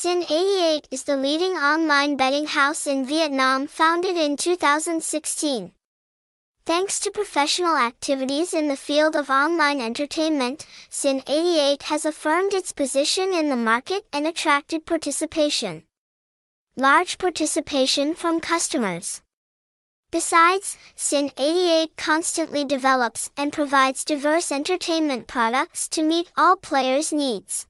Sin88 is the leading online betting house in Vietnam founded in 2016. Thanks to professional activities in the field of online entertainment, Sin88 has affirmed its position in the market and attracted participation. Large participation from customers. Besides, Sin88 constantly develops and provides diverse entertainment products to meet all players' needs.